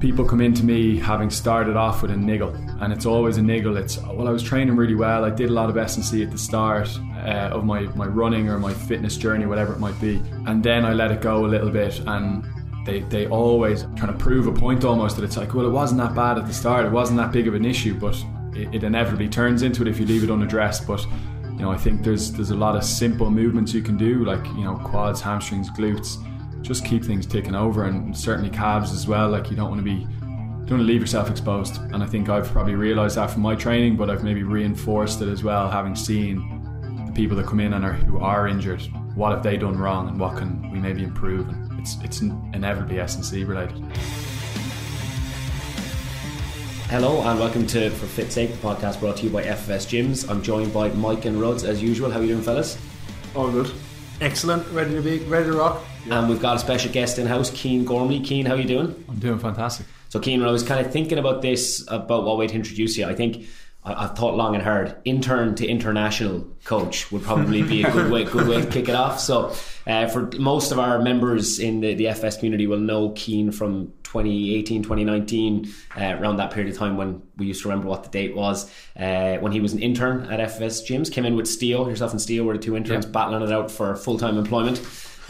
people come into me having started off with a niggle, and it's always a niggle. It's well, I was training really well. I did a lot of S and C at the start uh, of my my running or my fitness journey, whatever it might be, and then I let it go a little bit and. They, they always trying to prove a point almost that it's like well it wasn't that bad at the start it wasn't that big of an issue but it, it inevitably turns into it if you leave it unaddressed but you know I think there's there's a lot of simple movements you can do like you know quads hamstrings glutes just keep things ticking over and certainly calves as well like you don't want to be don't want to leave yourself exposed and I think I've probably realized that from my training but I've maybe reinforced it as well having seen the people that come in and are who are injured what have they done wrong and what can we maybe improve and it's it's inevitably S&C related Hello and welcome to For Fit Sake, the podcast brought to you by FFS Gyms. I'm joined by Mike and Ruds as usual. How are you doing, fellas? All good. Excellent. Ready to be ready to rock. And we've got a special guest in house, Keen Gormley. Keen, how are you doing? I'm doing fantastic So, Keen, when I was kind of thinking about this, about what way to introduce you, I think I- I've thought long and hard. Intern to international coach would probably be a good way, good way to kick it off. So, uh, for most of our members in the, the FS community, will know Keen from 2018, 2019, uh, around that period of time when we used to remember what the date was. Uh, when he was an intern at FFS Gyms, came in with Steo. Yourself and Steo were the two interns Yeah. battling it out for full time employment.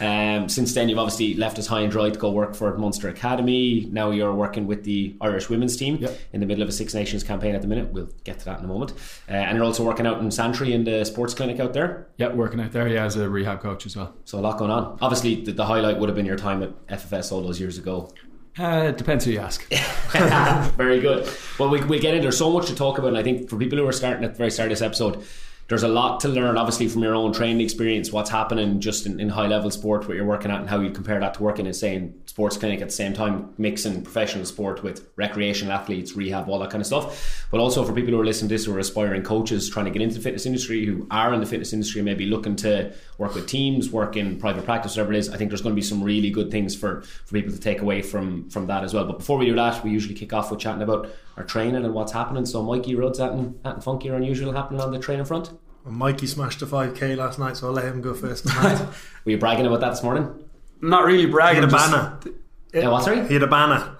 Um, since then, you've obviously left us high and dry to go work for Munster Academy. Now you're working with the Irish women's team Yep. in the middle of a Six Nations campaign at the minute. We'll get to that in a moment. Uh, and you're also working out in Santry in the sports clinic out there. yeah working out there yeah as a rehab coach as well So a lot going on. Obviously, the, the highlight would have been your time at FFS all those years ago. uh, it depends who you ask very good. Well, we, we'll get in. There's so much to talk about. And I think for people who are starting at the very start of this episode, there's a lot to learn, obviously, from your own training experience, what's happening just in, in high level sport, what you're working at, and how you compare that to working in, say, in sports clinic at the same time, mixing professional sport with recreational athletes, rehab, all that kind of stuff. But also for people who are listening to this who are aspiring coaches trying to get into the fitness industry, who are in the fitness industry, maybe looking to work with teams, work in private practice, whatever it is. I think there's going to be some really good things for, for people to take away from, from that as well. But before we do that, we usually kick off with chatting about our training and what's happening. So, Mikey Ruds anything, anything funky or unusual happening on the training front? Well, Mikey smashed a 5k last night, so I'll let him go first tonight. Were you bragging about that this morning? Not really he bragging. had a just- banner. Yeah, what, sorry? He had a banner.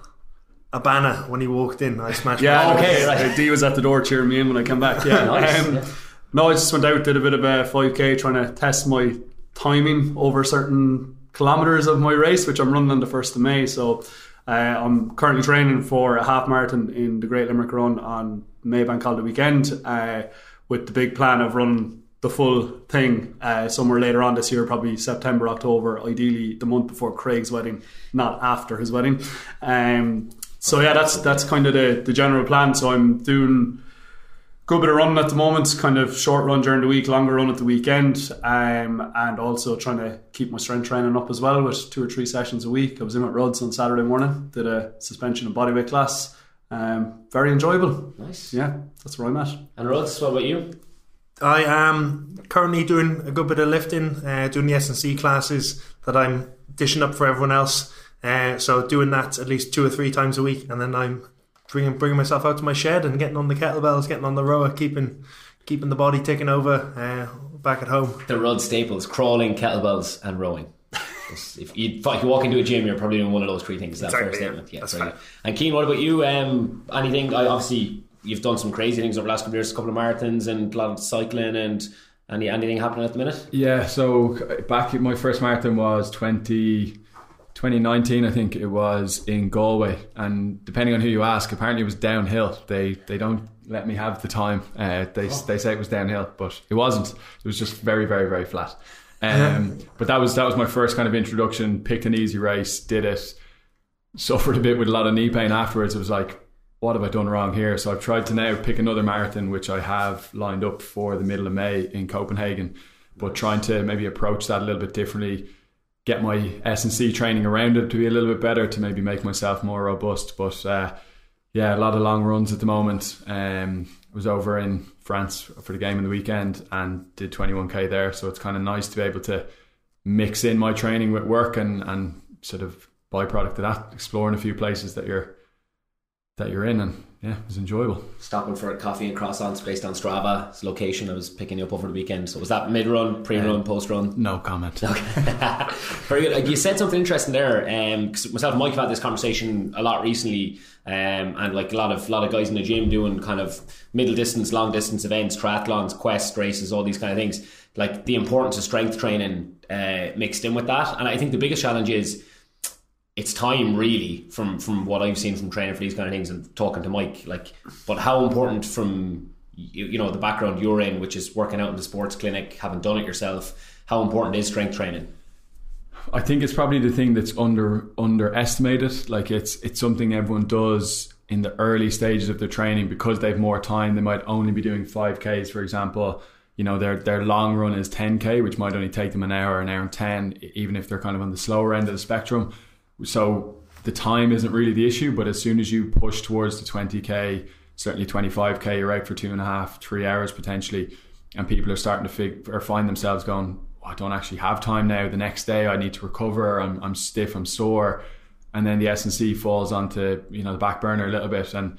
A banner when he walked in. I smashed Yeah, okay, right. Uh, D was at the door cheering me in when I came back. Yeah, Nice, Um, yeah. No, I just went out, did a bit of a 5k, trying to test my timing over certain kilometres of my race, which I'm running on the 1st of May. So uh, I'm currently training for a half marathon in the Great Limerick Run on May Bank Holiday weekend uh, with the big plan of running the full thing uh, somewhere later on this year, probably September, October, ideally the month before Craig's wedding, not after his wedding. Um, so yeah, that's that's kind of the, the general plan. So I'm doing good bit of running at the moment, kind of short run during the week, longer run at the weekend, um, and also trying to keep my strength training up as well with two or three sessions a week. I was in at Ruds on Saturday morning, did a suspension and bodyweight class. Um, very enjoyable. Nice. Yeah, that's where I'm at. And Ruds, what about you? I am currently doing a good bit of lifting, uh, doing the S&C classes that I'm dishing up for everyone else. Uh, so doing that at least two or three times a week, and then I'm bringing bringing myself out to my shed and getting on the kettlebells, getting on the rower, keeping keeping the body ticking over uh, back at home. The Rod staples, crawling, kettlebells, and rowing. Just if, you, if you walk into a gym, you're probably doing one of those three things. Is that fair Exactly, yeah. statement? Yeah, That's very And Keen, what about you? Um, anything? I obviously you've done some crazy things over the last couple of years, a couple of marathons and a lot of cycling and any anything happening at the minute? Yeah, so back my first marathon was 20, 2019, I think it was in Galway, and depending on who you ask, apparently it was downhill. They they don't let me have the time. Uh, they they say it was downhill, but it wasn't. It was just very very very flat. Um, but that was that was my first kind of introduction. Picked an easy race, did it, suffered a bit with a lot of knee pain afterwards. It was like, what have I done wrong here? So I've tried to now pick another marathon, which I have lined up for the middle of May in Copenhagen, but trying to maybe approach that a little bit differently, get my S and C training around it to be a little bit better, to maybe make myself more robust. But uh, yeah, a lot of long runs at the moment. Um, was over in France for the game in the weekend and did 21k there, so it's kind of nice to be able to mix in my training with work and and sort of byproduct of that, exploring a few places that you're that you're in, and yeah, it was enjoyable. Stopping for a coffee and croissants based on Strava's location. I was picking you up over the weekend. So was that mid run, pre run, post run? No comment. Okay. Very good. You said something interesting there. Um, myself and Mike have had this conversation a lot recently, um, and like a lot of lot of guys in the gym doing kind of middle distance, long distance events, triathlons, quest races, all these kind of things. Like the importance of strength training uh, mixed in with that, and I think the biggest challenge is it's time really from from what I've seen from training for these kind of things and talking to Mike like but how important from you, you know the background you're in which is working out in the sports clinic having done it yourself how important is strength training I think it's probably the thing that's under underestimated. Like it's it's something everyone does in the early stages of their training because they've more time. They might only be doing five Ks, for example. You know, their their long run is ten K, which might only take them an hour, an hour and ten, even if they're kind of on the slower end of the spectrum. So the time isn't really the issue, but as soon as you push towards the twenty K, certainly twenty five K, you're out for two and a half, three hours potentially, and people are starting to fig- or find themselves going, "Oh, I don't actually have time now. The next day I need to recover. I'm, I'm stiff. I'm sore, and then the S and C falls onto you know the back burner a little bit, and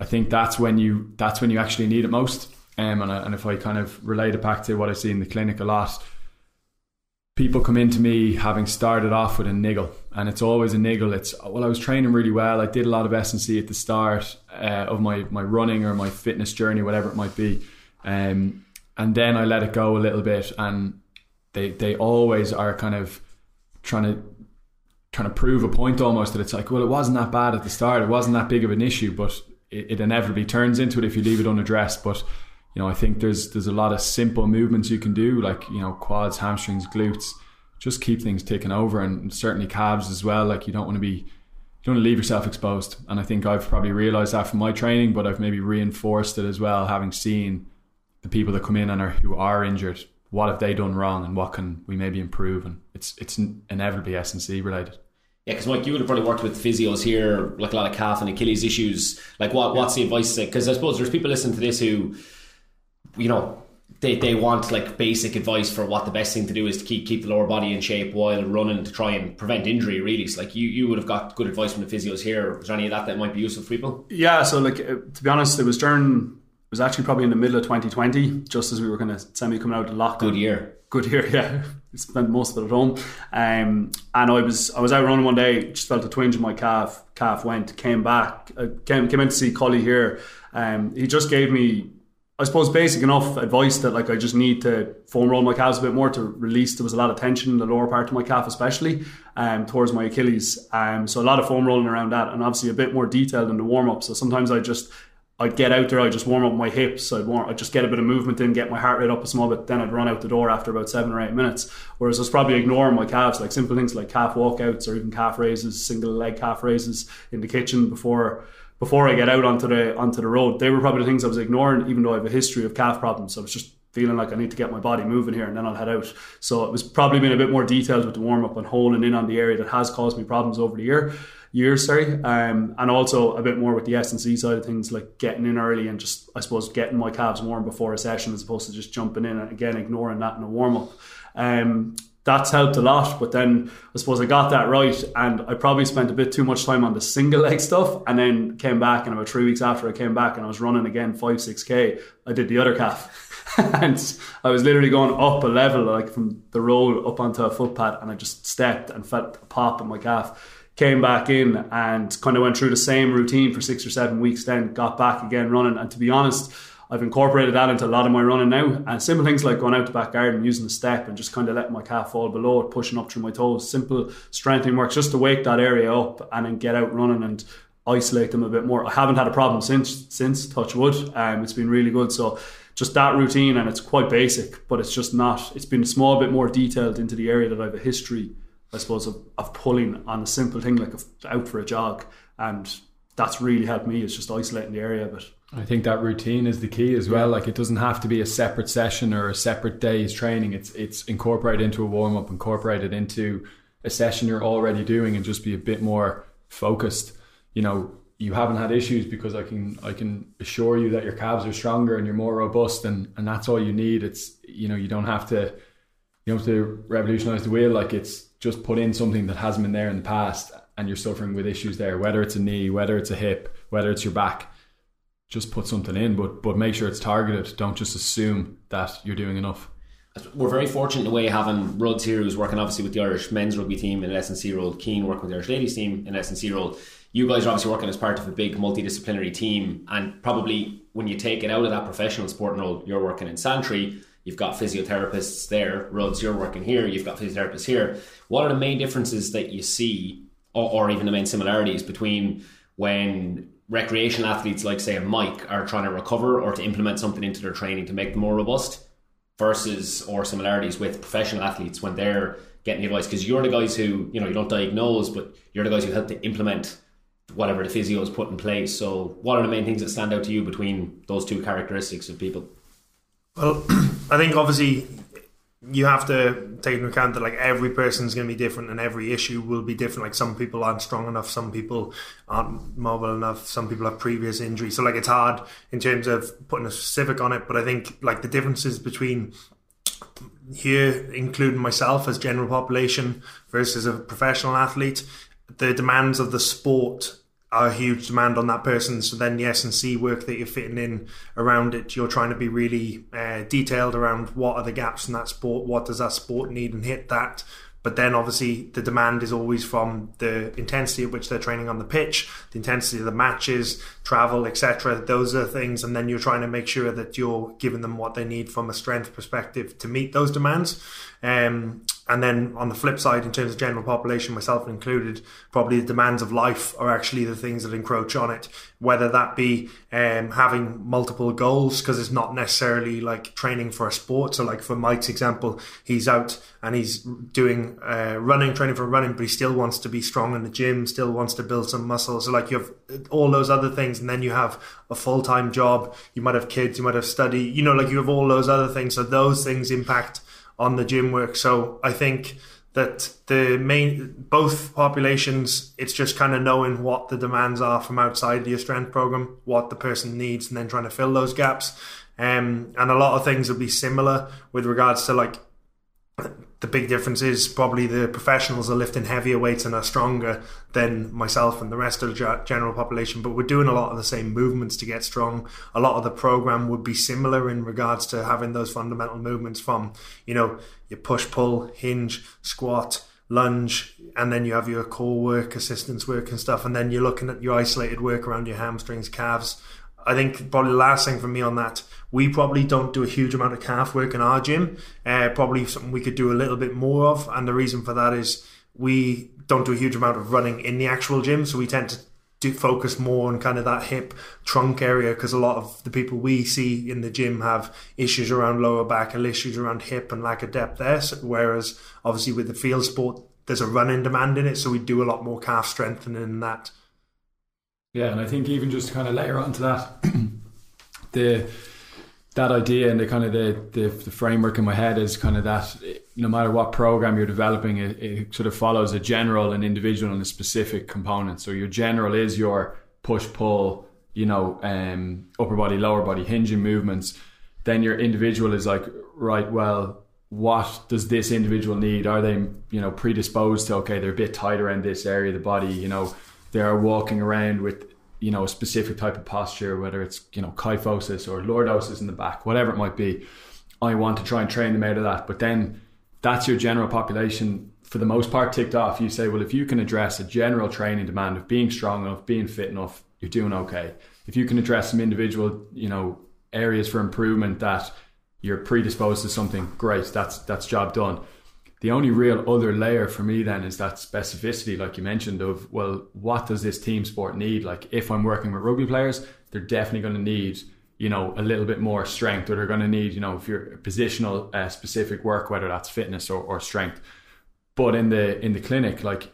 I think that's when you that's when you actually need it most. Um, and, I, and if I kind of relate it back to what I see in the clinic a lot, people come into me having started off with a niggle, and it's always a niggle. It's well, I was training really well. I did a lot of S and C at the start uh, of my my running or my fitness journey, whatever it might be, um, and then I let it go a little bit, and they they always are kind of trying to trying to prove a point almost that it's like, well, it wasn't that bad at the start. It wasn't that big of an issue, but it, it inevitably turns into it if you leave it unaddressed. But you know, I think there's there's a lot of simple movements you can do, like you know, quads, hamstrings, glutes. Just keep things ticking over, and certainly calves as well. Like you don't want to be, you don't want to leave yourself exposed. And I think I've probably realised that from my training, but I've maybe reinforced it as well, having seen the people that come in and are who are injured. What have they done wrong, and what can we maybe improve? And it's it's inevitably S and C related. Yeah, because Mike, you would have probably worked with physios here, like a lot of calf and Achilles issues. Like, what what's the advice? Because I suppose there's people listening to this who, you know, they, they want like basic advice for what the best thing to do is to keep keep the lower body in shape while running to try and prevent injury. Really, so like you you would have got good advice from the physios here. Was there any of that that might be useful for people? Yeah, so like uh, to be honest, it was during it was actually probably in the middle of 2020, just as we were kind of semi coming out of lockdown. Good year. Good year, yeah. Spent most of it at home, um, and I was I was out running one day, just felt a twinge in my calf. Calf went, came back, uh, came came in to see Collie here. Um, he just gave me I suppose basic enough advice that like I just need to foam roll my calves a bit more to release. There was a lot of tension in the lower part of my calf, especially um, towards my Achilles. Um, so a lot of foam rolling around that, and obviously a bit more detailed in the warm up. So sometimes I just I'd get out there, I'd just warm up my hips, I'd, warm, I'd just get a bit of movement in, get my heart rate up a small bit, then I'd run out the door after about seven or eight minutes. Whereas I was probably ignoring my calves, like simple things like calf walkouts or even calf raises, single leg calf raises in the kitchen before before I get out onto the onto the road. They were probably the things I was ignoring, even though I have a history of calf problems. So I was just feeling like I need to get my body moving here and then I'll head out. So it was probably been a bit more detailed with the warm up and honing in on the area that has caused me problems over the year years, sorry, um, and also a bit more with the S and C side of things, like getting in early and just I suppose getting my calves warm before a session as opposed to just jumping in and again ignoring that in a warm up. Um, that's helped a lot, but then I suppose I got that right, and I probably spent a bit too much time on the single leg stuff, and then came back, and about three weeks after I came back, and I was running again five six k. I did the other calf, and I was literally going up a level, like from the roll up onto a footpad, and I just stepped and felt a pop in my calf came back in and kind of went through the same routine for six or seven weeks, then got back again running. And to be honest, I've incorporated that into a lot of my running now. And simple things like going out the back garden, using the step, and just kind of letting my calf fall below it, pushing up through my toes. Simple strengthening works just to wake that area up and then get out running and isolate them a bit more. I haven't had a problem since, since touch wood. Um, it's been really good. So just that routine, and it's quite basic, but it's just not, it's been a small bit more detailed into the area that I have a history I suppose, of, of pulling on a simple thing like a, out for a jog. And that's really helped me, It's just isolating the area. But I think that routine is the key as well. Like it doesn't have to be a separate session or a separate day's training. It's it's incorporated into a warm up, incorporated into a session you're already doing, and just be a bit more focused. You know, you haven't had issues because I can I can assure you that your calves are stronger and you're more robust, and and that's all you need. It's you know you don't have to you don't have to revolutionize the wheel. Like it's just put in something that hasn't been there in the past and you're suffering with issues there, whether it's a knee, whether it's a hip, whether it's your back, just put something in, but but make sure it's targeted. Don't just assume that you're doing enough. We're very fortunate in a way having Ruds here who's working obviously with the Irish men's rugby team in an S&C role, Keen working with the Irish ladies team in an S&C role. You guys are obviously working as part of a big multidisciplinary team and probably when you take it out of that professional sporting role, you're working in Santry, you've got physiotherapists there, Ruds, you're working here, you've got physiotherapists here. What are the main differences that you see or, or even the main similarities between when recreational athletes like say a Mike are trying to recover or to implement something into their training to make them more robust versus or similarities with professional athletes when they're getting advice. Because you're the guys who you know you don't diagnose but you're the guys who help to implement whatever the physio is put in place. So what are the main things that stand out to you between those two characteristics of people? Well i think obviously you have to take into account that like every person's going to be different and every issue will be different. Like some people aren't strong enough some people aren't mobile enough some people have previous injuries. So like it's hard in terms of putting a specific on it but i think like the differences between here including myself as general population versus a professional athlete the demands of the sport a huge demand on that person. So then the and C work that you're fitting in around it, you're trying to be really uh, detailed around what are the gaps in that sport, what does that sport need, and hit that. But then obviously the demand is always from the intensity at which they're training on the pitch, the intensity of the matches, travel, etc. Those are things, and then you're trying to make sure that you're giving them what they need from a strength perspective to meet those demands. Um, and then on the flip side, in terms of general population, myself included, probably the demands of life are actually the things that encroach on it. Whether that be um, having multiple goals, because it's not necessarily like training for a sport. So, like for Mike's example, he's out and he's doing uh, running, training for running, but he still wants to be strong in the gym, still wants to build some muscle. So, like you have all those other things, and then you have a full time job. You might have kids, you might have study. You know, like you have all those other things. So those things impact on the gym work. So I think that the main both populations it's just kind of knowing what the demands are from outside your strength program what the person needs and then trying to fill those gaps um, and a lot of things will be similar with regards to like the big difference is probably the professionals are lifting heavier weights and are stronger than myself and the rest of the general population but we're doing a lot of the same movements to get strong. A lot of the program would be similar in regards to having those fundamental movements from you know your push pull hinge squat lunge and then you have your core work assistance work and stuff and then you're looking at your isolated work around your hamstrings calves. I think probably the last thing for me on that, we probably don't do a huge amount of calf work in our gym. Uh, probably something we could do a little bit more of, and the reason for that is we don't do a huge amount of running in the actual gym, so we tend to do focus more on kind of that hip trunk area because a lot of the people we see in the gym have issues around lower back and issues around hip and lack of depth there. So, whereas obviously with the field sport, there's a running demand in it, so we do a lot more calf strengthening in that. Yeah, and I think even just to kind of layer onto that, the that idea and the kind of the, the, the framework in my head is kind of that no matter what program you're developing, it, it sort of follows a general, an individual, and a specific component. So your general is your push pull, you know, um, upper body, lower body, hinging movements. Then your individual is like, right, well, what does this individual need? Are they, you know, predisposed to okay, they're a bit tight around this area of the body, you know they are walking around with you know a specific type of posture, whether it's you know kyphosis or lordosis in the back, whatever it might be. I want to try and train them out of that, but then that's your general population for the most part ticked off. You say, well, if you can address a general training demand of being strong enough, being fit enough, you're doing okay. If you can address some individual, you know, areas for improvement that you're predisposed to something, great. That's that's job done the only real other layer for me then is that specificity, like you mentioned, of well, what does this team sport need? Like if I'm working with rugby players, they're definitely going to need you know a little bit more strength, or they're going to need you know if you're positional uh, specific work, whether that's fitness or, or strength. But in the in the clinic, like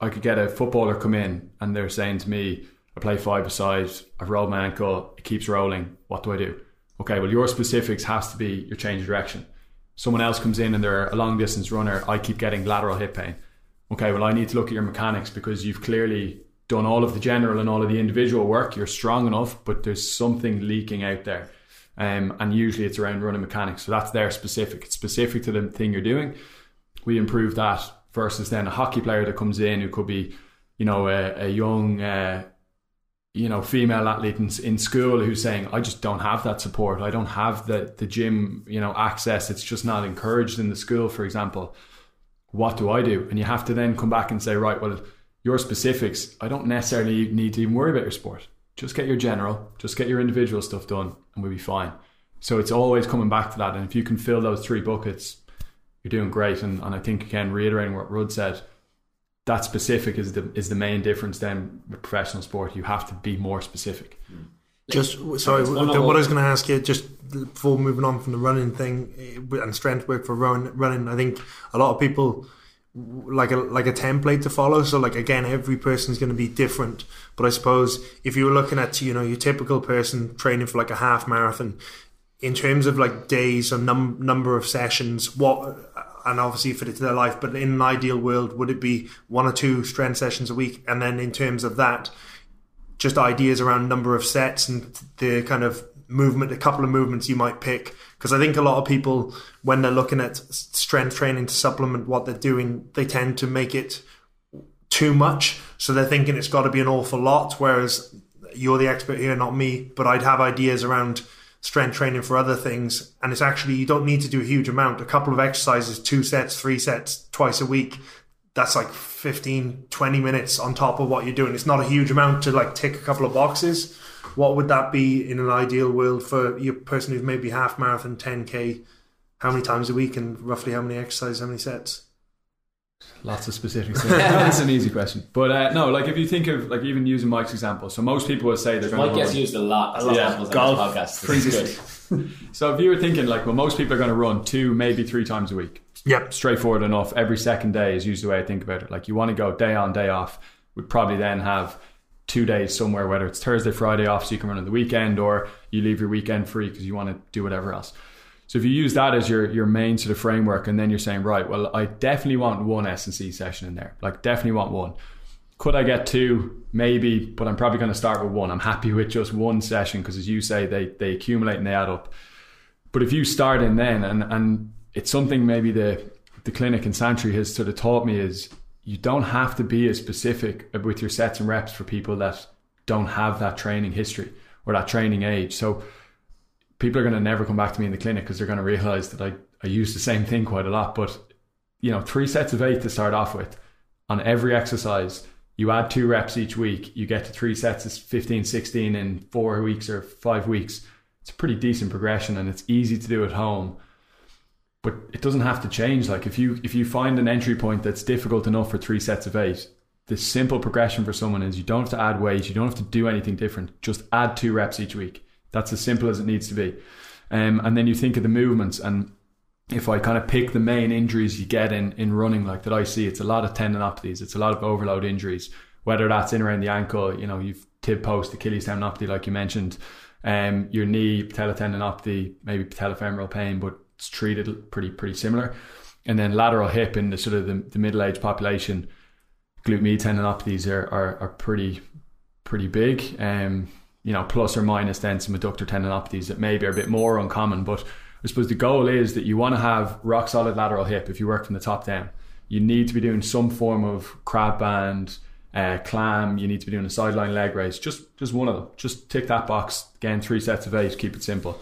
I could get a footballer come in and they're saying to me, I play five aside, I've rolled my ankle, it keeps rolling. What do I do? Okay, well your specifics has to be your change of direction someone else comes in and they're a long distance runner, I keep getting lateral hip pain. Okay, well, I need to look at your mechanics because you've clearly done all of the general and all of the individual work. You're strong enough, but there's something leaking out there. Um, and usually it's around running mechanics. So that's their specific. It's specific to the thing you're doing. We improve that versus then a hockey player that comes in who could be you know a, a young uh, you know female athlete in, in school who's saying I just don't have that support. I don't have the the gym you know access. It's just not encouraged in the school for example. What do I do? And you have to then come back and say right well your specifics I don't necessarily need to even worry about your sport. Just get your general just get your individual stuff done and we'll be fine. So it's always coming back to that. And if you can fill those three buckets you're doing great. And, and I think again reiterating what Rud said that specific is the is the main difference then with professional sport. You have to be more specific. Just sorry, one what I was going to ask you just before moving on from the running thing eh, and strength work for run, running. I think a lot of people like a like a template to follow. So like again, every person's going to be different. But I suppose if you were looking at you know your typical person training for like a half marathon, in terms of like days or num- number of sessions, what and obviously fit it to their life. But in an ideal world, would it be one or two strength sessions a week? And then in terms of that, just ideas around number of sets and the kind of movement, a couple of movements you might pick. Because I think a lot of people, when they're looking at strength training to supplement what they're doing, they tend to make it too much. So they're thinking it's got to be an awful lot. Whereas you're the expert here, not me. But I'd have ideas around strength training for other things. And it's actually, you don't need to do a huge amount. A couple of exercises, two sets, three sets, twice a week. That's like 15, 20 minutes on top of what you're doing. It's not a huge amount to like tick a couple of boxes. What would that be in an ideal world for your person who's maybe half marathon, 10K? How many times a week and roughly how many exercises, how many sets? Lots of specifics. That's an easy question, but uh, no, like if you think of like even using Mike's example, so most people will say they're going Mike to gets run. used a lot. A lot. lot Yeah. of Golf, on this podcast. This. So if you were thinking like, well, most people are going to run two, maybe three times a week. Yep. straightforward enough. Every second day is usually the way I think about it. Like you want to go day on, day off. Would probably then have two days somewhere, whether it's Thursday, Friday off, so you can run on the weekend, or you leave your weekend free because you want to do whatever else. So if you use that as your your main sort of framework, and then you're saying, right, well, I definitely want one S and C session in there. Like definitely want one. Could I get two? Maybe, but I'm probably going to start with one. I'm happy with just one session because, as you say, they they accumulate and they add up. But if you start in then, and and it's something maybe the the clinic in Santry has sort of taught me is you don't have to be as specific with your sets and reps for people that don't have that training history or that training age. So people are going to never come back to me in the clinic because they're going to realize that I, I use the same thing quite a lot. But, you know, three sets of eight to start off with on every exercise. You add two reps each week, you get to three sets of 15, 16 in four weeks or five weeks. It's a pretty decent progression and it's easy to do at home but it doesn't have to change. Like if you if you find an entry point that's difficult enough for three sets of eight, the simple progression for someone is you don't have to add weight, you don't have to do anything different. Just add two reps each week. That's as simple as it needs to be. Um, and then you think of the movements and if I kind of pick the main injuries you get in, in running like that I see, it's a lot of tendinopathies, it's a lot of overload injuries, whether that's in around the ankle, you know, you've tib post, Achilles tendinopathy like you mentioned, um, your knee, patella tendinopathy, maybe patellofemoral pain, but it's treated pretty pretty similar. And then lateral hip in the sort of the, the middle aged population, glute med tendinopathies are, are, are pretty pretty big. Um, you know, plus or minus then some adductor tendinopathies that maybe are a bit more uncommon. But I suppose the goal is that you want to have rock solid lateral hip if you work from the top down. You need to be doing some form of crab band, uh, clam. You need to be doing a sideline leg raise. Just just one of them. Just tick that box. Again, three sets of eight. Keep it simple.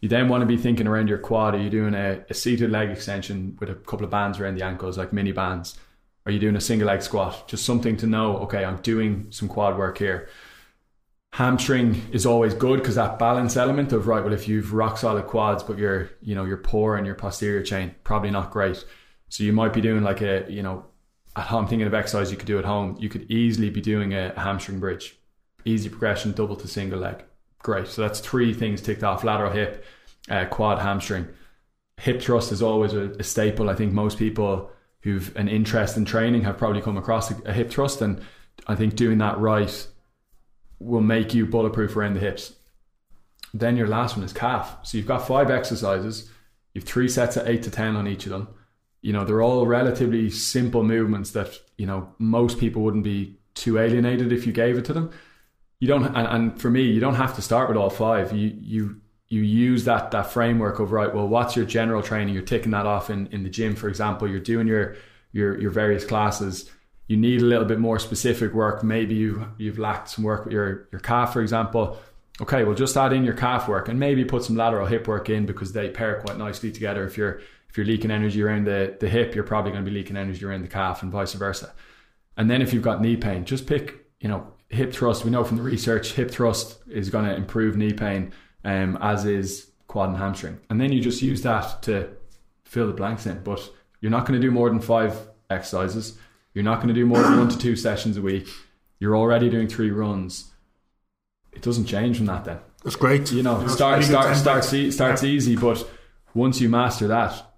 You then want to be thinking around your quad. Are you doing a, a seated leg extension with a couple of bands around the ankles, like mini bands? Are you doing a single leg squat? Just something to know, okay, I'm doing some quad work here. Hamstring is always good because that balance element of right, well, if you've rock solid quads, but you're you know you're poor and your posterior chain probably not great. So you might be doing like a you know at home thinking of exercise you could do at home. You could easily be doing a, a hamstring bridge, easy progression, double to single leg. Great. So that's three things ticked off: lateral hip, uh, quad, hamstring. Hip thrust is always a, a staple. I think most people who've an interest in training have probably come across a, a hip thrust, and I think doing that right will make you bulletproof around the hips. Then your last one is calf. So you've got five exercises. You've three sets of eight to ten on each of them. You know they're all relatively simple movements that you know most people wouldn't be too alienated if you gave it to them. You don't, and, and for me, you don't have to start with all five. You you you use that that framework of right. Well, what's your general training? You're ticking that off in in the gym, for example. You're doing your your your various classes you need a little bit more specific work. Maybe you you've lacked some work with your your calf, for example. Okay, well just add in your calf work and maybe put some lateral hip work in because they pair quite nicely together. If you're if you're leaking energy around the, the hip, you're probably going to be leaking energy around the calf and vice versa. And then if you've got knee pain, just pick, you know, hip thrust. We know from the research, hip thrust is going to improve knee pain, um, as is quad and hamstring. And then you just use that to fill the blanks in. But you're not going to do more than five exercises. You're not going to do more than one to two sessions a week. You're already doing three runs. It doesn't change from that then. That's great. You know, That's start, start, starts, e- starts Yeah. easy, but once you master that,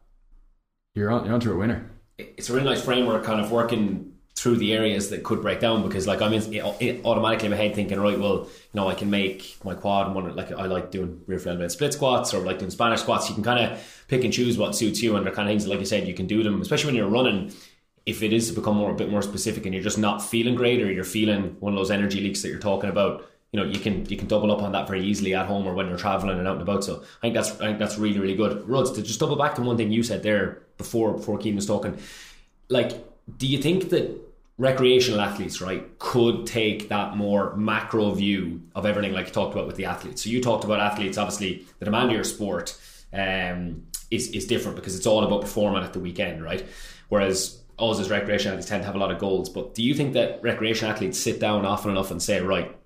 you're on, you're onto a winner. it's a really nice framework kind of working through the areas that could break down because like I'm in, it, it automatically in my head thinking right well you know I can make my quad and one like I like doing rear foot elevated split squats or like doing Spanish squats you can kind of pick and choose what suits you and they're kind of things like you said you can do them especially when you're running if it is to become more a bit more specific and you're just not feeling great or you're feeling one of those energy leaks that you're talking about you know you can you can double up on that very easily at home or when you're traveling and out and about. So I think that's I think that's really really good. Ruds to just double back to one thing you said there before before Keane was talking like do you think that recreational athletes right could take that more macro view of everything like you talked about with the athletes? So you talked about athletes obviously the demand of your sport um, is, is different because it's all about performing at the weekend right? Whereas us as recreational athletes tend to have a lot of goals but do you think that recreational athletes sit down often enough and say right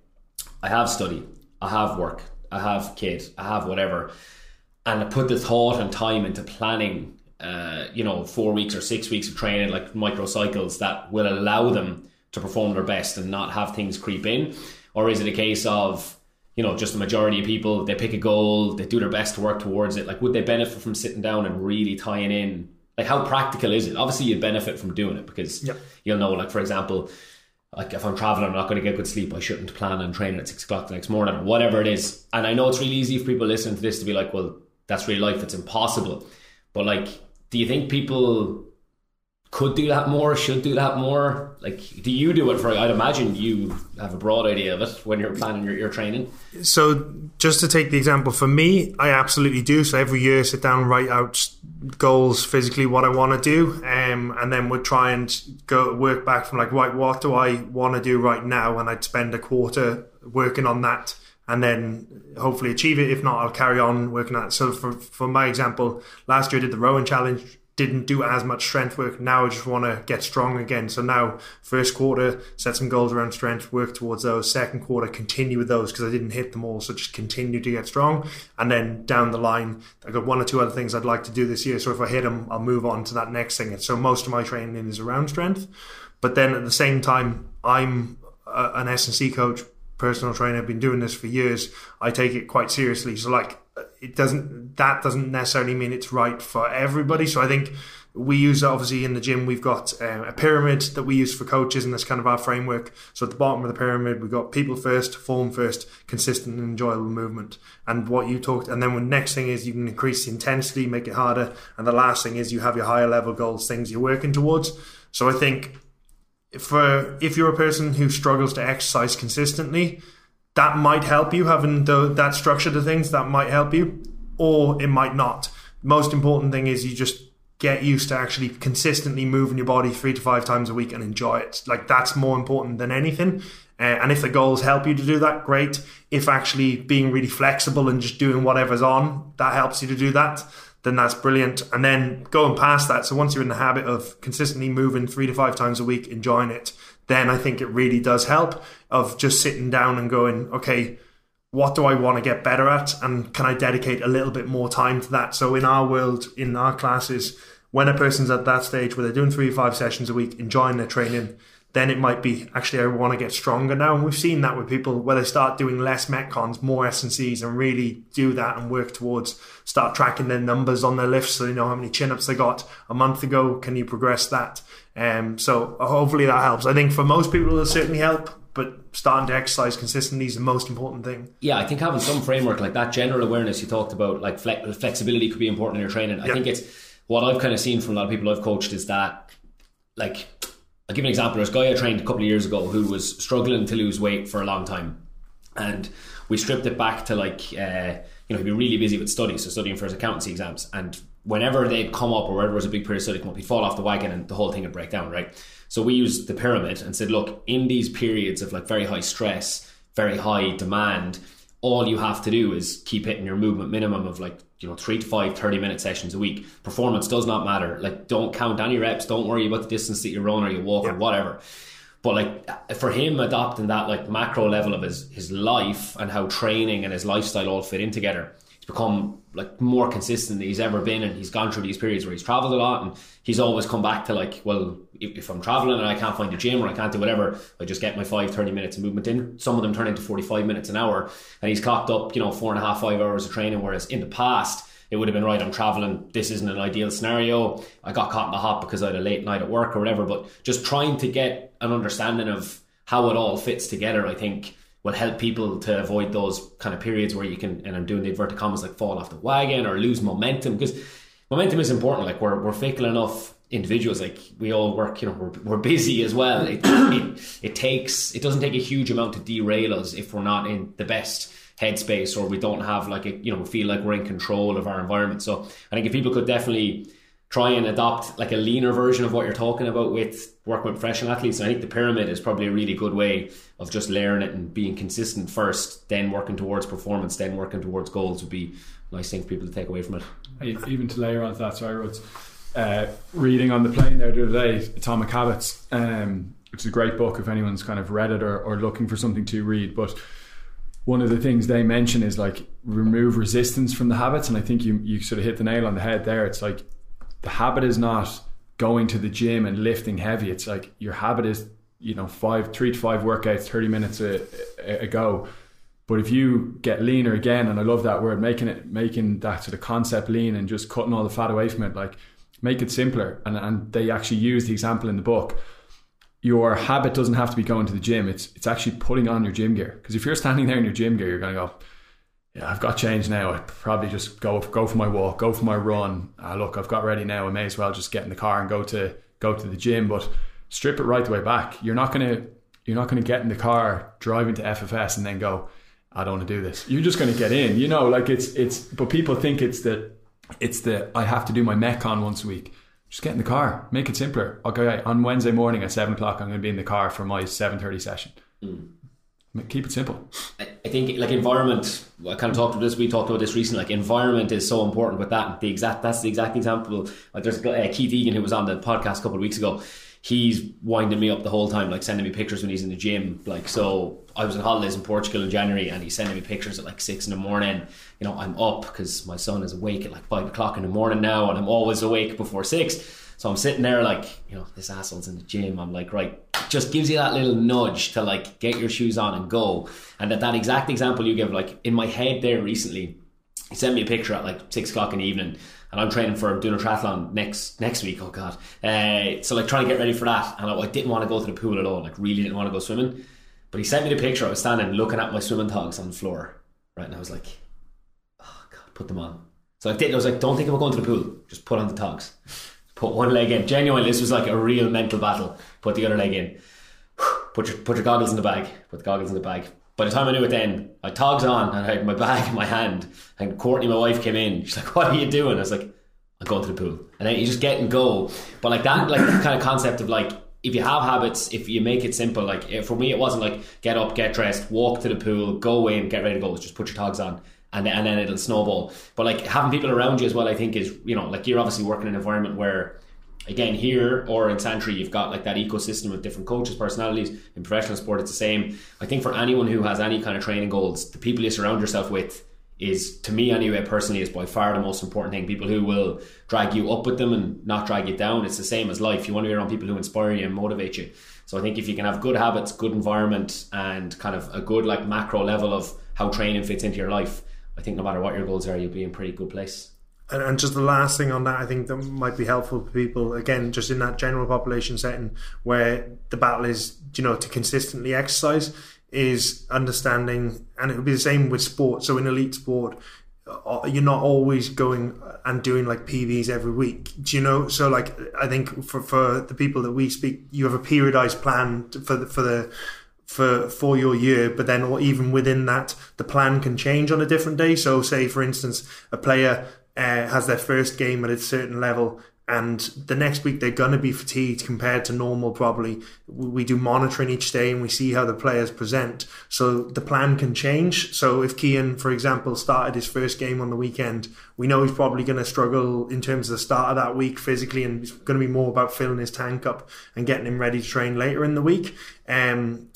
I have study I have work I have kid I have whatever and I put the thought and time into planning, uh, you know, four weeks or six weeks of training, like micro cycles that will allow them to perform their best and not have things creep in? Or is it a case of, you know, just the majority of people, they pick a goal, they do their best to work towards it? Like, would they benefit from sitting down and really tying in? Like, how practical is it? Obviously, you'd benefit from doing it because you'll know, like, for example, like if I'm traveling, I'm not going to get good sleep. I shouldn't plan on training at six o'clock the next morning, or whatever it is. And I know it's really easy for people listening to this to be like, "Well, that's real life. It's impossible." But like, do you think people could do that more? Should do that more? Like, do you do it for? I'd imagine you have a broad idea of it when you're planning your, your training. So, just to take the example for me, I absolutely do. So every year, sit down, write out goals physically, what I want to do, um, and then would try and go work back from like, right, what do I want to do right now? And I'd spend a quarter working on that, and then hopefully achieve it. If not, I'll carry on working on it. So, for for my example, last year I did the rowing challenge didn't do as much strength work. Now I just want to get strong again. So now, first quarter, set some goals around strength, work towards those. Second quarter, continue with those because I didn't hit them all. So just continue to get strong. And then down the line, I got one or two other things I'd like to do this year. So if I hit them, I'll move on to that next thing. And so most of my training is around strength. But then at the same time, I'm a, an S&C coach, personal trainer. I've been doing this for years. I take it quite seriously. So like, it doesn't that doesn't necessarily mean it's right for everybody. So I think we use obviously in the gym we've got um, a pyramid that we use for coaches, and that's kind of our framework. So at the bottom of the pyramid we've got people first, form first, consistent and enjoyable movement, and what you talked. And then the next thing is you can increase the intensity, make it harder, and the last thing is you have your higher level goals, things you're working towards. So I think for if you're a person who struggles to exercise consistently, that might help you having the, that structure to things that might help you or it might not. Most important thing is you just get used to actually consistently moving your body three to five times a week and enjoy it. Like that's more important than anything. Uh, and if the goals help you to do that great. If actually being really flexible and just doing whatever's on that helps you to do that then that's brilliant. And then going past that, so once you're in the habit of consistently moving three to five times a week, enjoying it, then I think it really does help of just sitting down and going, okay, what do I want to get better at? And can I dedicate a little bit more time to that? So in our world, in our classes, when a person's at that stage where they're doing three or five sessions a week, enjoying their training, then it might be actually I want to get stronger now. And we've seen that with people where they start doing less metcons, more S and Cs, and really do that and work towards start tracking their numbers on their lifts so they know how many chin ups they got a month ago. Can you progress that? Um, so hopefully that helps. I think for most people it'll certainly help, but starting to exercise consistently is the most important thing. Yeah, I think having some framework like that general awareness you talked about, like fle- flexibility, could be important in your training. I Yeah. think it's what I've kind of seen from a lot of people I've coached is that, like, I'll give an example. There's a guy I trained a couple of years ago who was struggling to lose weight for a long time, and we stripped it back to like, uh, you know, he'd be really busy with studies, so studying for his accountancy exams, and whenever they'd come up or there was a big period study come up, he'd fall off the wagon and the whole thing would break down, right? So we used the pyramid and said, look, in these periods of like very high stress, very high demand, all you have to do is keep hitting your movement minimum of like you know three to five 30 minute sessions a week. Performance does not matter. Like don't count any reps. Don't worry about the distance that you run or you walk Yeah. or whatever. But like for him adopting that like macro level of his his life and how training and his lifestyle all fit in together he's become like more consistent than he's ever been. And he's gone through these periods where he's traveled a lot and he's always come back to like well if, i'm traveling and i can't find a gym or i can't do whatever i just get my five 30 minutes of movement in. Some of them turn into 45 minutes an hour. And he's clocked up you know four and a half five hours of training whereas in the past it would have been right i'm traveling. This isn't an ideal scenario. I got caught in the hot because i had a late night at work or whatever. But just trying to get an understanding of how it all fits together i think will help people to avoid those kind of periods where you can and i'm doing the inverted commas like fall off the wagon or lose momentum. Because momentum is important. Like we're, we're fickle enough individuals like we all work you know we're, we're busy as well it, it, it takes it doesn't take a huge amount to derail us if we're not in the best headspace or we don't have like a you know feel like we're in control of our environment so i think if people could definitely try and adopt like a leaner version of what you're talking about with working with professional athletes. I think the pyramid is probably a really good way of just layering it and being consistent first, then working towards performance, then working towards goals would be a nice thing for people to take away from it. even to layer on that, sorry, Rhodes, uh, reading on the plane there the other day, Atomic Habits, um, which is a great book if anyone's kind of read it or, or looking for something to read. But one of the things they mention is like remove resistance from the habits, and I think you you sort of hit the nail on the head there. It's like the habit is not going to the gym and lifting heavy. It's like your habit is you know five three to five workouts, thirty minutes a, a, a go. But if you get leaner again, and I love that word, making it making that sort of concept lean and just cutting all the fat away from it, like make it simpler. And and they actually use the example in the book. Your habit doesn't have to be going to the gym. It's it's actually putting on your gym gear. Because if you're standing there in your gym gear, you're going to go, yeah, I've got change now. I probably just go go for my walk, go for my run. Ah, look, I've got ready now. I may as well just get in the car and go to go to the gym. But strip it right the way back. You're not gonna you're not gonna get in the car driving to FFS and then go, I don't want to do this. You're just gonna get in. You know, like it's it's. But people think it's the it's the I have to do my Metcon once a week. Just get in the car. Make it simpler. Okay, on Wednesday morning at seven o'clock, I'm going to be in the car for my seven thirty session. Keep it simple. I I think like environment. I kind of talked about this. We talked about this recently. Like environment is so important with that. The exact that's the exact example. Like there's uh, Keith Egan who was on the podcast a couple of weeks ago. He's winding me up the whole time, like sending me pictures when he's in the gym. Like so, I was on holidays in Portugal in January, and he's sending me pictures at like six in the morning. You know, I'm up because my son is awake at like five o'clock in the morning now, and I'm always awake before six. So I'm sitting there like, you know, this asshole's in the gym. I'm like, right, just gives you that little nudge to like get your shoes on and go. And that that exact example you give, like in my head there recently, he sent me a picture at like six o'clock in the evening, and I'm training for doing a triathlon next next week. Oh god! Uh, so like trying to get ready for that, and I, I didn't want to go to the pool at all. Like really didn't want to go swimming. But he sent me the picture. I was standing looking at my swimming togs on the floor, right, and I was like, oh god, put them on. So I did. I was like, don't think about going to the pool. Just put on the togs. Put one leg in. Genuinely, this was like a real mental battle. Put the other leg in. Put your put your goggles in the bag. Put the goggles in the bag. By the time I knew it, then I togs on and I had my bag in my hand. And Courtney, my wife, came in. She's like, "What are you doing?" I was like, "I'm going to the pool." And then you just get and go. But like that, like kind of concept of like if you have habits, if you make it simple, like eh, for me, it wasn't like get up, get dressed, walk to the pool, go in, get ready to go. Just put your togs on. And and then it'll snowball. But like having people around you as well, I think is you know like you're obviously working in an environment where again here or in Santry you've got like that ecosystem of different coaches personalities in professional sport it's the same I think for anyone who has any kind of training goals the people you surround yourself with is to me anyway personally is by far the most important thing. People who will drag you up with them and not drag you down it's the same as life. You want to be around people who inspire you and motivate you. So I think if you can have good habits good environment and kind of a good like macro level of how training fits into your life I think no matter what your goals are you'll be in a pretty good place. And, and just the last thing on that, I think that might be helpful for people. Again, just in that general population setting where the battle is, you know, to consistently exercise, is understanding, and it would be the same with sport. So in elite sport, uh, you're not always going and doing like PBs every week. Do you know? So like, I think for for the people that we speak, you have a periodized plan for the for the for for your year, but then or even within that, the plan can change on a different day. So, say for instance, a player uh, has their first game at a certain level and the next week they're going to be fatigued compared to normal probably. We do monitoring each day and we see how the players present. So the plan can change. So if Kian for example started his first game on the weekend we know he's probably going to struggle in terms of the start of that week physically and it's going to be more about filling his tank up and getting him ready to train later in the week. Um,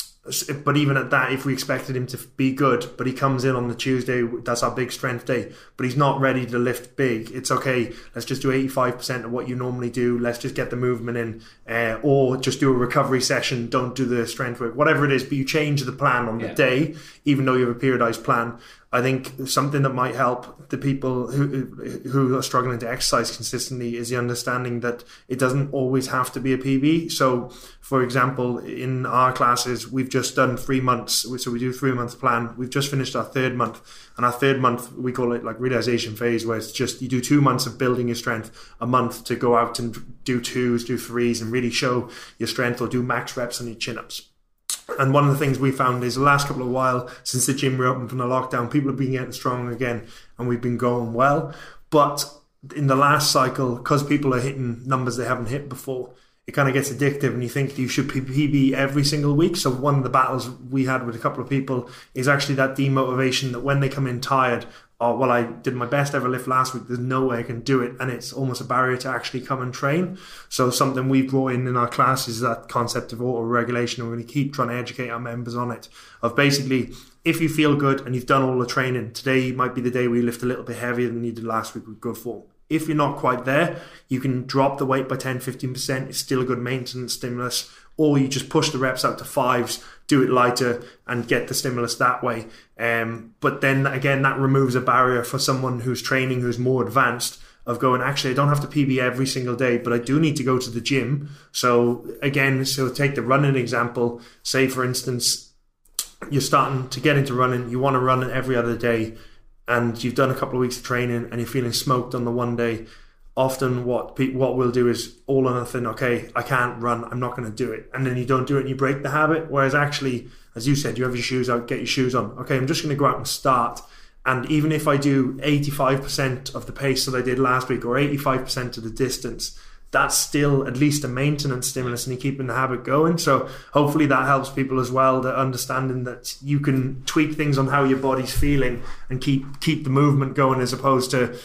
but even at that, if we expected him to be good, but he comes in on the Tuesday, that's our big strength day, but he's not ready to lift big. It's okay. Let's just do 85% of what you normally do. Let's just get the movement in, uh, or just do a recovery session. Don't do the strength work, whatever it is, but you change the plan on the yeah. day, even though you have a periodized plan. I think something that might help the people who who are struggling to exercise consistently is the understanding that it doesn't always have to be a PB. So, for example, in our classes, we've just done three months. So we do three month plan. We've just finished our third month, and our third month we call it like realization phase, where it's just you do two months of building your strength, a month to go out and do twos, do threes, and really show your strength, or do max reps on your chin ups. And one of the things we found is the last couple of while since the gym reopened from the lockdown, people have been getting strong again, and we've been going well. But in the last cycle, because people are hitting numbers they haven't hit before, it kind of gets addictive, and you think you should PB every single week. So one of the battles we had with a couple of people is actually that demotivation that when they come in tired, oh well i did my best ever lift last week. There's no way i can do it. And it's almost a barrier to actually come and train. So something we brought in in our class is that concept of auto regulation we're going to keep trying to educate our members on it. Of basically if you feel good and you've done all the training today might be the day we lift a little bit heavier than you did last week with good form if you're not quite there you can drop the weight by 10 15% it's still a good maintenance stimulus or you just push the reps out to fives, do it lighter, and get the stimulus that way. Um, but then again, that removes a barrier for someone who's training, who's more advanced, of going, actually, I don't have to PB every single day, but I do need to go to the gym. So again, so take the running example. Say, for instance, you're starting to get into running, you want to run every other day, and you've done a couple of weeks of training, and you're feeling smoked on the one day often what pe- what we'll do is all or nothing. Okay, I can't run. I'm not going to do it, and then you don't do it, and you break the habit. Whereas actually, as you said, you have your shoes out, get your shoes on. Okay, I'm just going to go out and start. And even if I do 85% of the pace that I did last week, or 85% of the distance, that's still at least a maintenance stimulus, and you're keeping the habit going. So hopefully that helps people as well. That understanding that you can tweak things on how your body's feeling and keep keep the movement going, as opposed to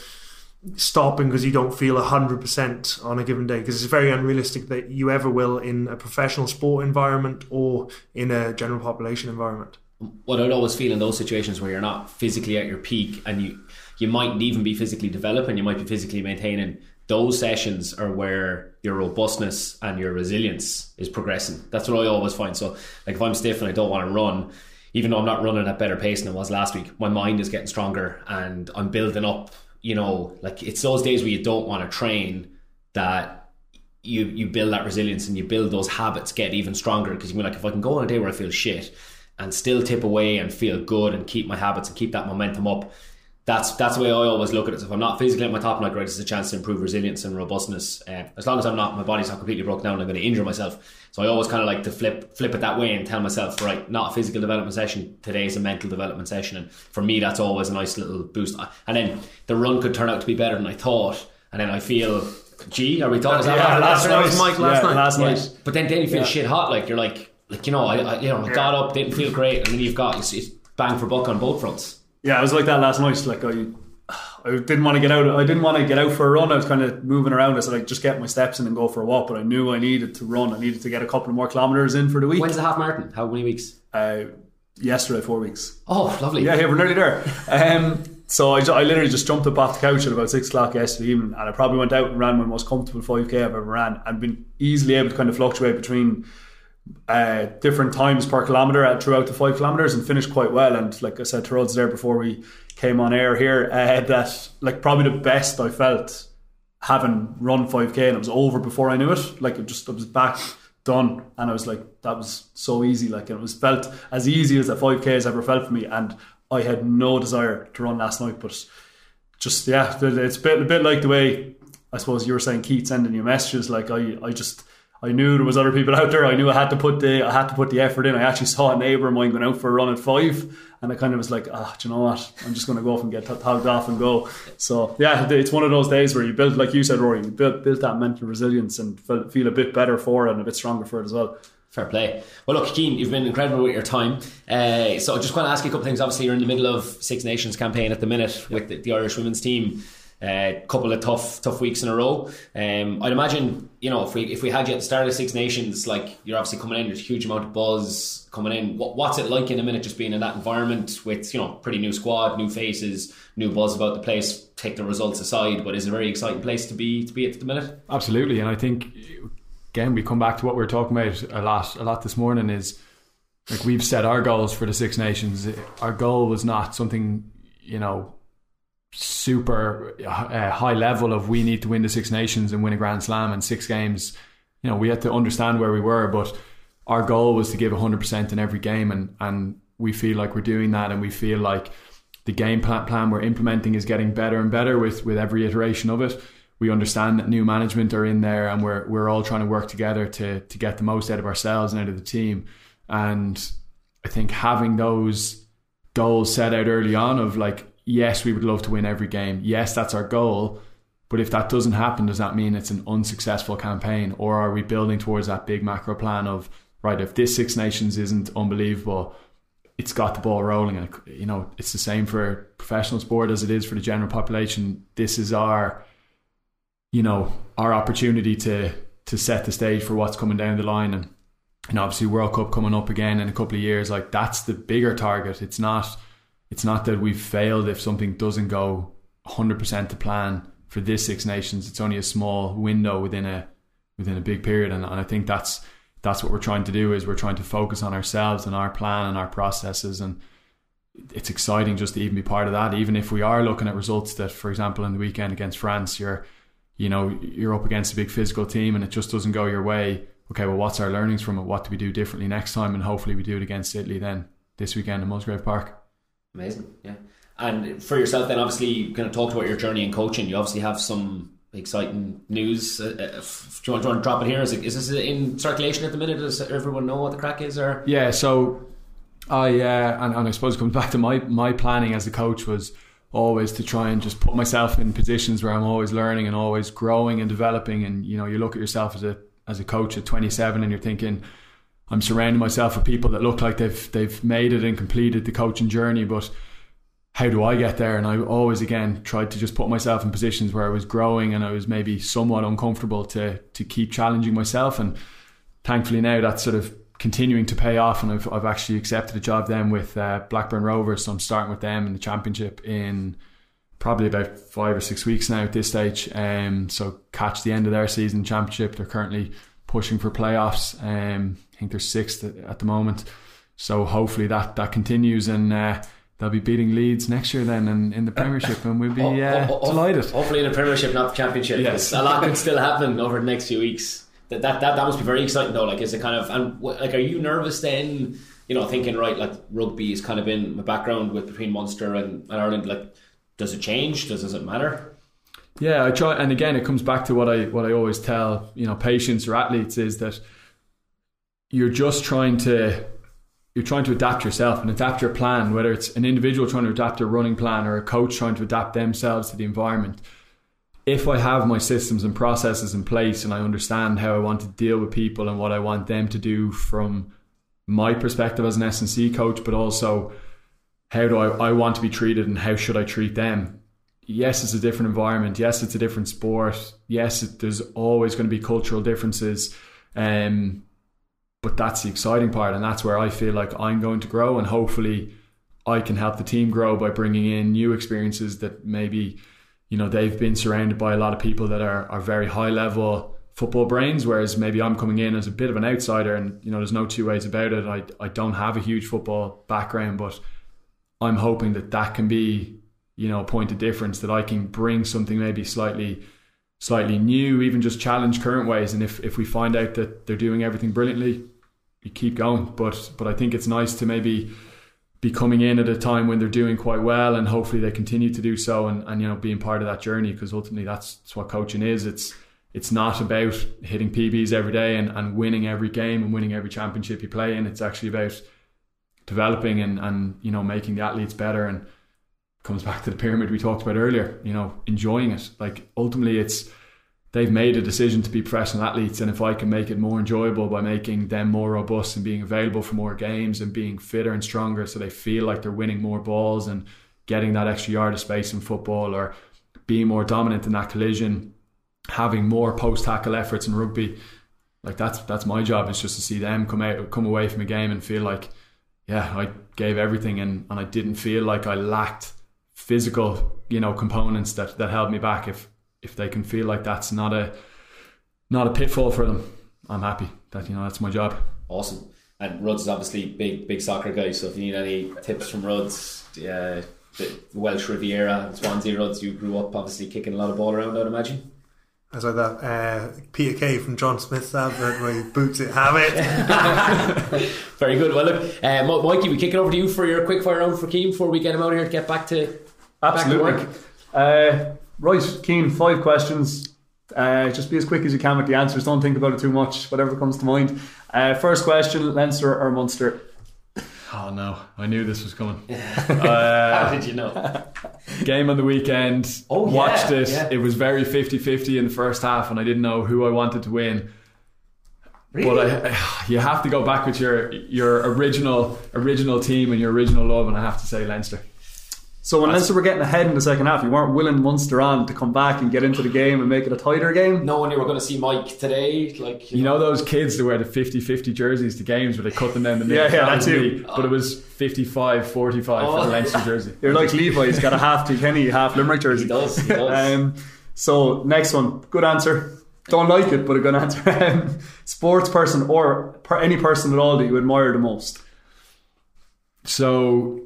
stopping because you don't feel 100% on a given day because it's very unrealistic that you ever will in a professional sport environment or in a general population environment what I'd always feel in those situations where you're not physically at your peak and you you mightn't even be physically developing you might be physically maintaining those sessions are where your robustness and your resilience is progressing. That's what I always find. So like if I'm stiff and I don't want to run even though I'm not running at better pace than I was last week my mind is getting stronger and I'm building up you know, like it's those days where you don't want to train that you you build that resilience and you build those habits get even stronger. Because you're like if I can go on a day where I feel shit and still tip away and feel good and keep my habits and keep that momentum up that's that's the way I always look at it. So if I'm not physically at my top, like right, it's a chance to improve resilience and robustness. Uh, as long as I'm not, my body's not completely broken down, I'm going to injure myself. So I always kind of like to flip flip it that way and tell myself, right, not a physical development session. Today is a mental development session, and for me, that's always a nice little boost. And then the run could turn out to be better than I thought, and then I feel. Gee, are we talking about yeah, last, night? Was Mike last yeah, night. Last night. Yeah. But then, then you feel shit hot, like you're like, like you know, I, I you know, I got up, didn't feel great, and then you've got it's, it's bang for buck on both fronts. Yeah, I was like that last night. Like I I didn't want to get out. I didn't want to get out for a run. I was kind of moving around. I said, like, just get my steps in and go for a walk. But I knew I needed to run. I needed to get a couple more kilometers in for the week. When's the half marathon? How many weeks? Uh, yesterday, four weeks. Oh, lovely. Yeah, yeah, we're nearly there. Um, so I, I literally just jumped up off the couch at about six o'clock yesterday evening, and I probably went out and ran my most comfortable five k I've ever ran, and been easily able to kind of fluctuate between uh, different times per kilometer at, throughout the five kilometers and finished quite well. And like I said to Ruds there before we came on air here, uh, that like probably the best I felt having run 5k and it was over before I knew it. Like it just I was back done. And I was like that was so easy. Like it was felt as easy as a 5k has ever felt for me. And I had no desire to run last night. But just yeah it's a bit, a bit like the way I suppose you were saying Keith sending you messages. Like I I just I knew there was other people out there. I knew I had to put the I had to put the effort in. I actually saw a neighbour of mine going out for a run at five, and I kind of was like, ah, do you know what? I'm just going to go off and get togged off and go. So yeah, it's one of those days where you build, like you said, Rory, you build built that mental resilience and feel a bit better for it and a bit stronger for it as well. Fair play. Well, look, Keane, you've been incredible with your time. Uh, so I just want to ask you a couple of things. Obviously, you're in the middle of Six Nations campaign at the minute with the, the Irish women's team. A uh, couple of tough tough weeks in a row. Um, I'd imagine you know if we if we had you at the start of Six Nations, like you're obviously coming in, there's a huge amount of buzz coming in. What, what's it like in a minute just being in that environment with you know pretty new squad, new faces, new buzz about the place? Take the results aside, but it's a very exciting place to be to be at the minute. Absolutely, and I think again we come back to what we are talking about a lot a lot this morning is like we've set our goals for the Six Nations. Our goal was not something you know super uh, high level of we need to win the Six Nations and win a Grand Slam and six games. You know, we had to understand where we were, but our goal was to give 100% in every game, and and we feel like we're doing that, and we feel like the game plan we're implementing is getting better and better with with every iteration of it. We understand that new management are in there, and we're we're all trying to work together to to get the most out of ourselves and out of the team. And I think having those goals set out early on of like yes, we would love to win every game. Yes, that's our goal. But if that doesn't happen, does that mean it's an unsuccessful campaign? Or are we building towards that big macro plan of, right, if this Six Nations isn't unbelievable, it's got the ball rolling. And, you know, it's the same for professional sport as it is for the general population. This is our, you know, our opportunity to to set the stage for what's coming down the line. And, and obviously, World Cup coming up again in a couple of years, like that's the bigger target. It's not it's not that we've failed if something doesn't go 100% to plan for this Six Nations. It's only a small window within a within a big period, and, and I think that's that's what we're trying to do is we're trying to focus on ourselves and our plan and our processes. And it's exciting just to even be part of that. Even if we are looking at results that for example in the weekend against France you're you know you're up against a big physical team and it just doesn't go your way. Okay well what's our learnings from it? What do we do differently next time? And hopefully we do it against Italy then this weekend in Musgrave Park Amazing, yeah. And for yourself, then obviously, you kind of talked about your journey in coaching. You obviously have some exciting news. Uh, uh do, you want, do, you want, to drop it here? Is, it, is this in circulation at the minute? Does everyone know what the crack is? Or yeah, so I uh, and, and I suppose it comes back to my my planning as a coach was always to try and just put myself in positions where I'm always learning and always growing and developing. And you know, you look at yourself as a as a coach at 27, and you're thinking I'm surrounding myself with people that look like they've they've made it and completed the coaching journey, but how do I get there? And I always again tried to just put myself in positions where I was growing and I was maybe somewhat uncomfortable to to keep challenging myself. And thankfully now that's sort of continuing to pay off, and I've I've actually accepted a job then with uh, Blackburn Rovers, so I'm starting with them in the championship in probably about five or six weeks now at this stage. Um, so catch the end of their season championship. They're currently pushing for playoffs. Um, I think they're sixth at the moment. So hopefully that that continues and. Uh, they'll be beating Leeds next year then in, in the Premiership and we'll be uh, oh, delighted. Hopefully in the Premiership, not the Championship. Yes. A lot can still happen over the next few weeks. That, that that that must be very exciting though. Like, is it kind of and like, are you nervous then? You know, thinking right, like rugby has kind of been my background with between Munster and, and Ireland. Like, does it change? Does does it matter? Yeah, I try, and again, it comes back to what I what I always tell you know patients or athletes is that you're just trying to you're trying to adapt yourself and adapt your plan, whether it's an individual trying to adapt their running plan or a coach trying to adapt themselves to the environment. If I have my systems and processes in place and I understand how I want to deal with people and what I want them to do from my perspective as an S&C coach, but also how do I, I want to be treated and how should I treat them? Yes, it's a different environment. Yes, it's a different sport. Yes, it, there's always going to be cultural differences. Um, but that's the exciting part, and that's where I feel like I'm going to grow, and hopefully, I can help the team grow by bringing in new experiences that maybe, you know, they've been surrounded by a lot of people that are are very high level football brains, whereas maybe I'm coming in as a bit of an outsider, and you know, there's no two ways about it. I I don't have a huge football background, but I'm hoping that that can be, you know, a point of difference that I can bring something maybe slightly slightly new, even just challenge current ways. And if, if we find out that they're doing everything brilliantly, you keep going. But but I think it's nice to maybe be coming in at a time when they're doing quite well, and hopefully they continue to do so, and, and you know being part of that journey because ultimately that's, that's what coaching is. It's it's not about hitting PBs every day and, and winning every game and winning every championship you play in. It's actually about developing and, and you know making the athletes better and comes back to the pyramid we talked about earlier. You know, enjoying it. Like ultimately, it's they've made a decision to be professional athletes, and if I can make it more enjoyable by making them more robust and being available for more games and being fitter and stronger, so they feel like they're winning more balls and getting that extra yard of space in football or being more dominant in that collision, having more post tackle efforts in rugby. Like that's that's my job. Is just to see them come out, come away from a game and feel like, yeah, I gave everything and, and I didn't feel like I lacked physical, you know, components that, that held me back. If if they can feel like that's not a not a pitfall for them, I'm happy. That you know that's my job. Awesome. And Ruds is obviously big big soccer guy. So if you need any tips from Ruds, yeah, the Welsh Riviera, Swansea Ruds, you grew up obviously kicking a lot of ball around. I'd imagine. As like that uh, Peter Kay from John Smith's advert where he boots it, have it. Very good. Well, look, uh, Mikey, we kick it over to you for your quick fire round for Keane before we get him out of here to get back to Absolutely. back to work. Uh, right, Keane, five questions. Uh, just be as quick as you can with the answers. Don't think about it too much. Whatever comes to mind. Uh, first question: Leinster or Munster? Oh no, I knew this was coming. How Uh, did you know? game on the weekend. Oh, yeah, watched it. yeah. It was very 50-50 in the first half, and I didn't know who I wanted to win. Really? But I, you have to go back with your your original original team and your original love, and I have to say Leinster. So when Leinster were getting ahead in the second half, you weren't willing Munster on to come back and get into the game and make it a tighter game. Knowing you were going to see Mike today, like You know those kids that wear the 50-50 jerseys to games where they cut them down the middle? Yeah, yeah, That that's was you. me. But it was 55-45 for the Oh. Leinster jersey. You're like Levi. He's got a half Kilkenny, half Limerick jersey. he does. He does. Um, so next one, good answer. Don't like it, but a good answer. Um, Sports person or per, any person at all that you admire the most. So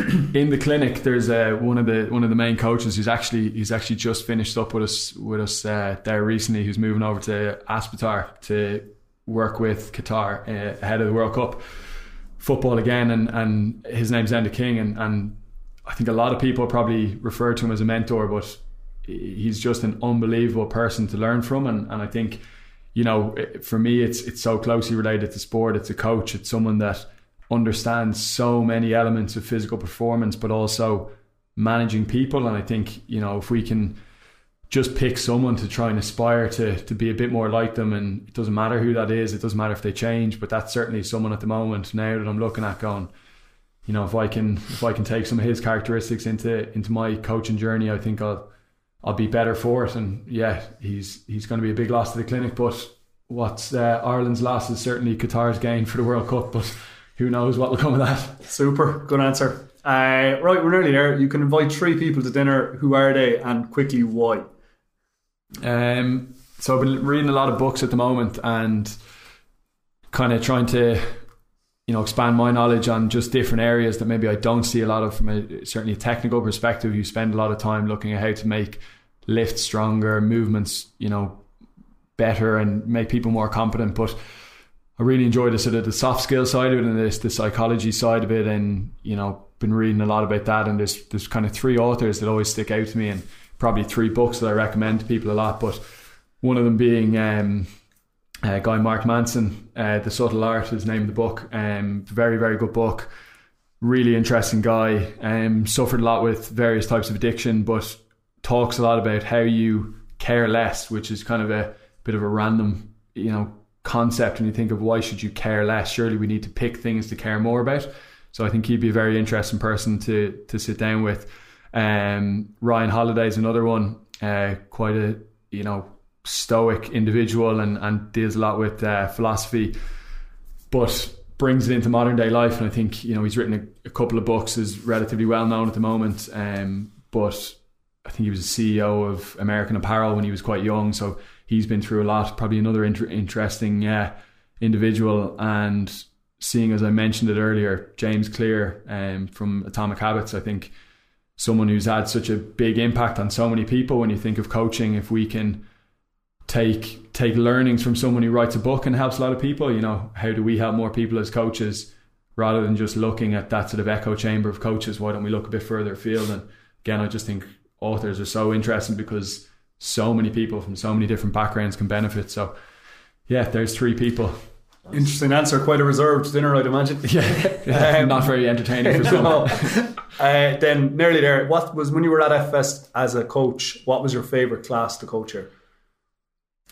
in the clinic, there's uh, one of the one of the main coaches who's actually he's actually just finished up with us with us uh, there recently. Who's moving over to Aspetar to work with Qatar uh, ahead of the World Cup football again, and and his name's Enda King, and and I think a lot of people probably refer to him as a mentor, but he's just an unbelievable person to learn from, and and I think. You know, for me, it's it's so closely related to sport. It's a coach. It's someone that understands so many elements of physical performance, but also managing people. And I think, you know, if we can just pick someone to try and aspire to to be a bit more like them, and it doesn't matter who that is, it doesn't matter if they change, but that's certainly someone at the moment now that I'm looking at going, you know, if I can if I can take some of his characteristics into into my coaching journey, I think I'll I'll be better for it. And yeah, he's he's going to be a big loss to the clinic, but what's uh, Ireland's loss is certainly Qatar's gain for the World Cup, but who knows what will come of that. Super, good answer. Uh, right, we're nearly there. You can invite three people to dinner. Who are they, and quickly why? Um, so I've been reading a lot of books at the moment and kind of trying to, you know, expand my knowledge on just different areas that maybe I don't see a lot of from a certainly a technical perspective. You spend a lot of time looking at how to make lifts stronger, movements, you know, better, and make people more competent. But I really enjoy the sort of the soft skill side of it and this the psychology side of it, and you know, been reading a lot about that. And there's there's kind of three authors that always stick out to me, and probably three books that I recommend to people a lot. But one of them being um, uh, Guy Mark Manson, uh, The Subtle Art is the name of the book. Um, very very good book. Really interesting guy. Um, suffered a lot with various types of addiction, but talks a lot about how you care less, which is kind of a bit of a random, you know, concept and you think of why should you care less? Surely we need to pick things to care more about. So I think he'd be a very interesting person to to sit down with. Um, Ryan Holiday is another one uh, quite a you know stoic individual and, and deals a lot with uh, philosophy but brings it into modern day life. And I think you know he's written a, a couple of books is relatively well known at the moment. Um, but I think he was a CEO of American Apparel when he was quite young. So he's been through a lot. Probably another inter- interesting uh, individual. And seeing, as I mentioned it earlier, James Clear um, from Atomic Habits, I think someone who's had such a big impact on so many people. When you think of coaching, if we can take take learnings from someone who writes a book and helps a lot of people, you know, how do we help more people as coaches? Rather than just looking at that sort of echo chamber of coaches, why don't we look a bit further afield? And again, I just think authors are so interesting because so many people from so many different backgrounds can benefit. So, yeah, there's three people. Interesting answer. Quite a reserved dinner, I'd imagine. Yeah, um, not very entertaining for some. no. uh, then nearly there. What was when you were at FS as a coach? What was your favourite class to coach here?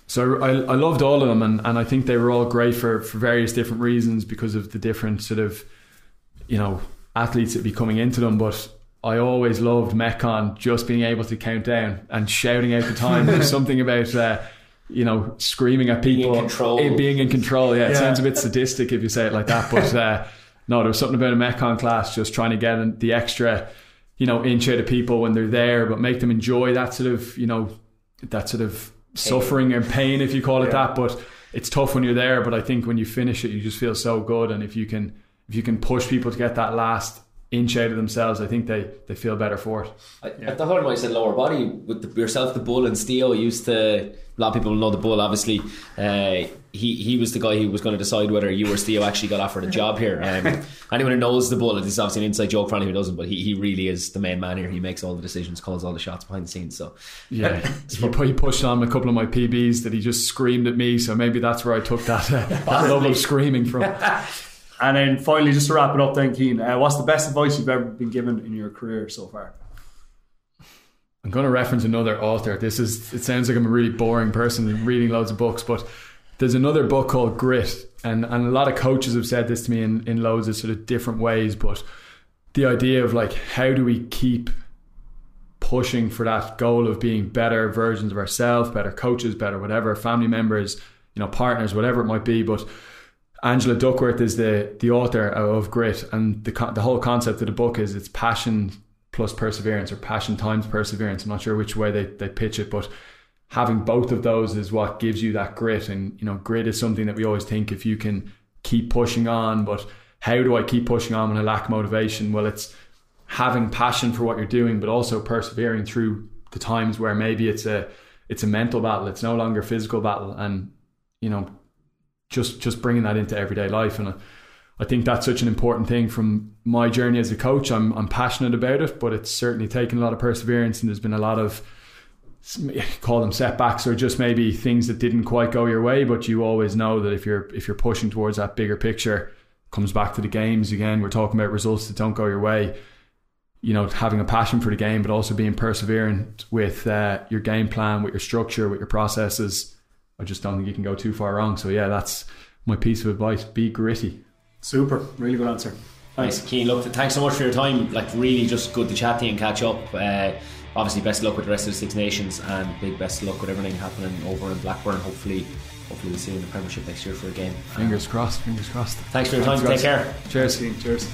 So I, I loved all of them, and, and I think they were all great for, for various different reasons because of the different sort of, you know, athletes that be coming into them. But I always loved Metcon just being able to count down and shouting out the time. There's something about, uh, you know, screaming at people, Being in control. eh, being in control. Yeah, it Yeah. sounds a bit sadistic if you say it like that, but uh, no, there was something about a Metcon class just trying to get the extra, you know, inch out of people when they're there, but make them enjoy that sort of, you know, that sort of suffering and pain, if you call it Yeah. that. But it's tough when you're there. But I think when you finish it, you just feel so good. And if you can, if you can push people to get that last inch out of themselves, I think they they feel better for it. I- At the time, I said lower body with the, yourself, the bull, and Steo used to. A lot of people know the bull. Obviously, uh, he he was the guy who was going to decide whether you or Steo actually got offered a job here. Um, anyone who knows the bull, this is obviously an inside joke for anyone who doesn't, but he, he really is the main man here. He makes all the decisions, calls all the shots behind the scenes. So Yeah, he, he pushed on a couple of my PBs that he just screamed at me. So maybe that's where I took that, uh, that love of screaming from. And then finally, just to wrap it up, then Keane, uh, what's the best advice you've ever been given in your career so far? I'm going to reference another author. This is, it sounds like I'm a really boring person reading loads of books, but there's another book called Grit. And, and a lot of coaches have said this to me in, in loads of sort of different ways. But the idea of like, how do we keep pushing for that goal of being better versions of ourselves, better coaches, better whatever, family members, you know, partners, whatever it might be. But Angela Duckworth is the the author of Grit, and the the whole concept of the book is it's passion plus perseverance or passion times perseverance. I'm not sure which way they, they pitch it, but having both of those is what gives you that grit. And you know, grit is something that we always think if you can keep pushing on, but how do I keep pushing on when I lack motivation? Well, it's having passion for what you're doing, but also persevering through the times where maybe it's a it's a mental battle. It's no longer a physical battle, and you know, just just bringing that into everyday life. And I, I think that's such an important thing from my journey as a coach. I'm I'm passionate about it, but it's certainly taken a lot of perseverance, and there's been a lot of call them setbacks or just maybe things that didn't quite go your way. But you always know that if you're if you're pushing towards that bigger picture, comes back to the games again. We're talking about results that don't go your way you know, having a passion for the game, but also being perseverant with uh, your game plan, with your structure, with your processes. I just don't think you can go too far wrong. So yeah, that's my piece of advice: be gritty. Super, really good answer. Nice, Keane. Look, thanks so much for your time. Like, really, just good to chat to you and catch up. Uh, obviously, best of luck with the rest of the Six Nations, and big best of luck with everything happening over in Blackburn. Hopefully, hopefully we'll see you in the Premiership next year for a game. Fingers crossed. Fingers crossed. Thanks for your time. Thanks, Take guys. care. Cheers. Cheers.